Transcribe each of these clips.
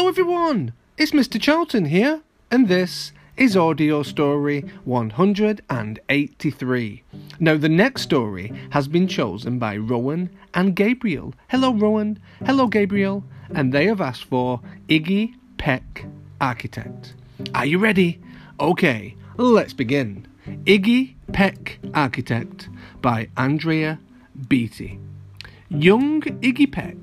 Hello, everyone. It's Mr. Charlton here, and this is audio story 183. Now, the next story has been chosen by Rowan and Gabriel. Hello, Rowan. Hello, Gabriel. And they have asked for Iggy Peck Architect. Are you ready? Okay, let's begin. Iggy Peck Architect by Andrea Beaty. Young Iggy Peck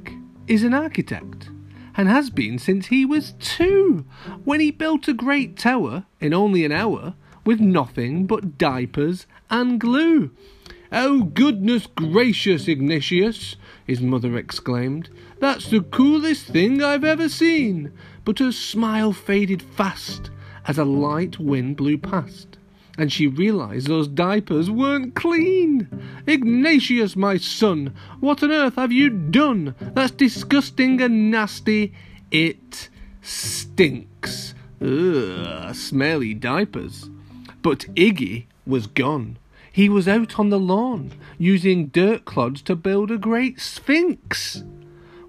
is an architect and has been since he was two, when he built a great tower in only an hour with nothing but diapers and glue. Oh, goodness gracious, Ignatius, his mother exclaimed. That's the coolest thing I've ever seen. But her smile faded fast as a light wind blew past and she realized those diapers weren't clean. Ignatius, my son, what on earth have you done? That's disgusting and nasty. It stinks. Ugh, smelly diapers. But Iggy was gone. He was out on the lawn, using dirt clods to build a great sphinx.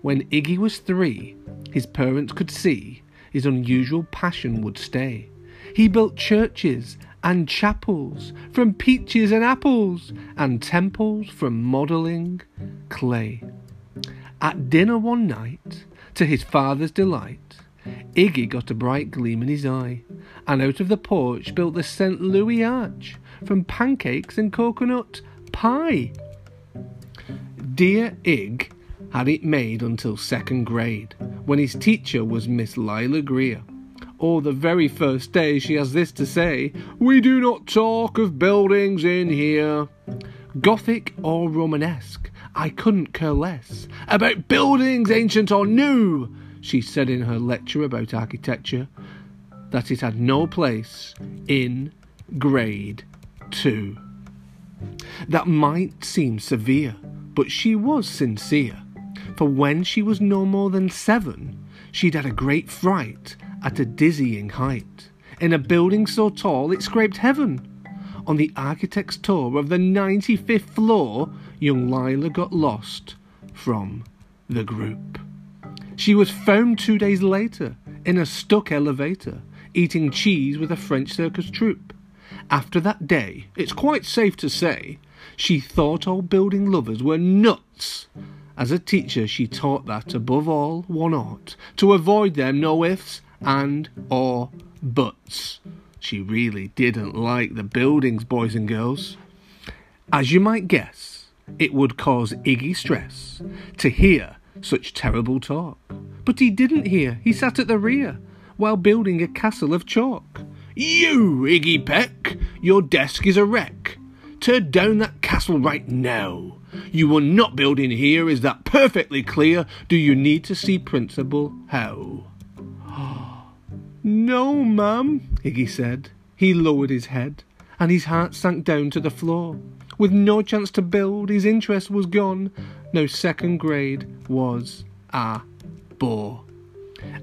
When Iggy was three, his parents could see his unusual passion would stay. He built churches and chapels from peaches and apples, and temples from modelling clay. At dinner one night, to his father's delight, Iggy got a bright gleam in his eye, and out of the porch built the St. Louis Arch from pancakes and coconut pie. Dear Ig had it made until second grade, when his teacher was Miss Lila Greer or the very first day she has this to say We do not talk of buildings in here. Gothic or Romanesque, I couldn't care less about buildings ancient or new, she said in her lecture about architecture, that it had no place in grade two. That might seem severe, but she was sincere, for when she was no more than seven, she'd had a great fright at a dizzying height, in a building so tall it scraped heaven. On the architect's tour of the 95th floor, young Lila got lost from the group. She was found two days later in a stuck elevator, eating cheese with a French circus troupe. After that day, it's quite safe to say, she thought all building lovers were nuts. As a teacher, she taught that, above all, one ought to avoid them no ifs, and or buts. She really didn't like the buildings, boys and girls. As you might guess, it would cause Iggy stress to hear such terrible talk. But he didn't hear, he sat at the rear while building a castle of chalk. You, Iggy Peck, your desk is a wreck. Tear down that castle right now. You will not build in here, is that perfectly clear? Do you need to see Principal How? No, ma'am, Iggy said. He lowered his head, and his heart sank down to the floor. With no chance to build, his interest was gone. No second grade was a bore.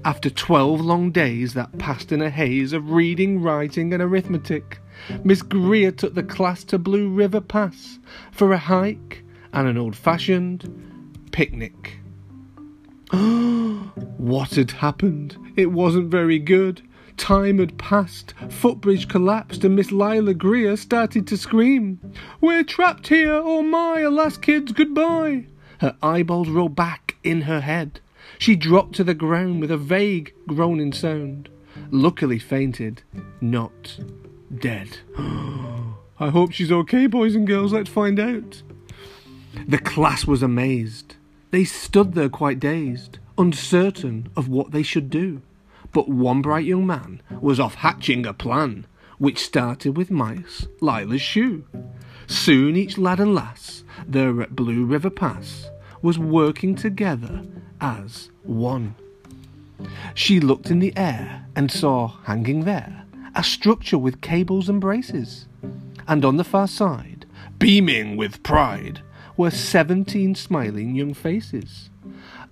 After twelve long days that passed in a haze of reading, writing, and arithmetic, Miss Greer took the class to Blue River Pass for a hike and an old fashioned picnic. what had happened? It wasn't very good. Time had passed, footbridge collapsed, and Miss Lila Greer started to scream. We're trapped here! Oh my! Alas, kids, goodbye! Her eyeballs rolled back in her head. She dropped to the ground with a vague groaning sound. Luckily fainted, not dead. I hope she's okay, boys and girls. Let's find out. The class was amazed. They stood there quite dazed, uncertain of what they should do. But one bright young man was off hatching a plan, which started with Mice Lila's shoe. Soon each lad and lass there at Blue River Pass was working together as one. She looked in the air and saw hanging there a structure with cables and braces. And on the far side, beaming with pride, were seventeen smiling young faces.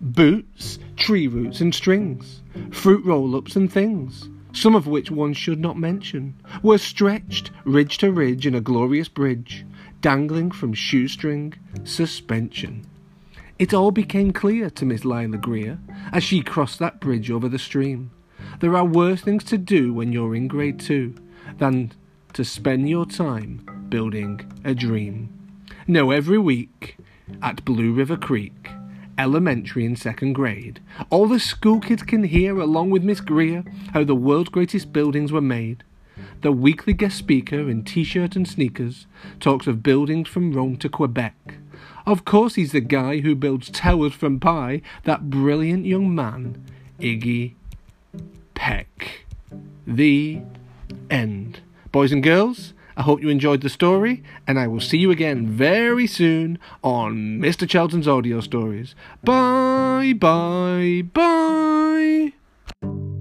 Boots, tree roots, and strings, fruit roll ups and things, some of which one should not mention, were stretched ridge to ridge in a glorious bridge, dangling from shoestring suspension. It all became clear to Miss Lila Greer as she crossed that bridge over the stream. There are worse things to do when you're in grade two than to spend your time building a dream. Now, every week at Blue River Creek, elementary and second grade, all the school kids can hear, along with Miss Greer, how the world's greatest buildings were made. The weekly guest speaker in t shirt and sneakers talks of buildings from Rome to Quebec. Of course, he's the guy who builds towers from pie, that brilliant young man, Iggy Peck. The end. Boys and girls, I hope you enjoyed the story, and I will see you again very soon on Mr. Charlton's Audio Stories. Bye, bye, bye.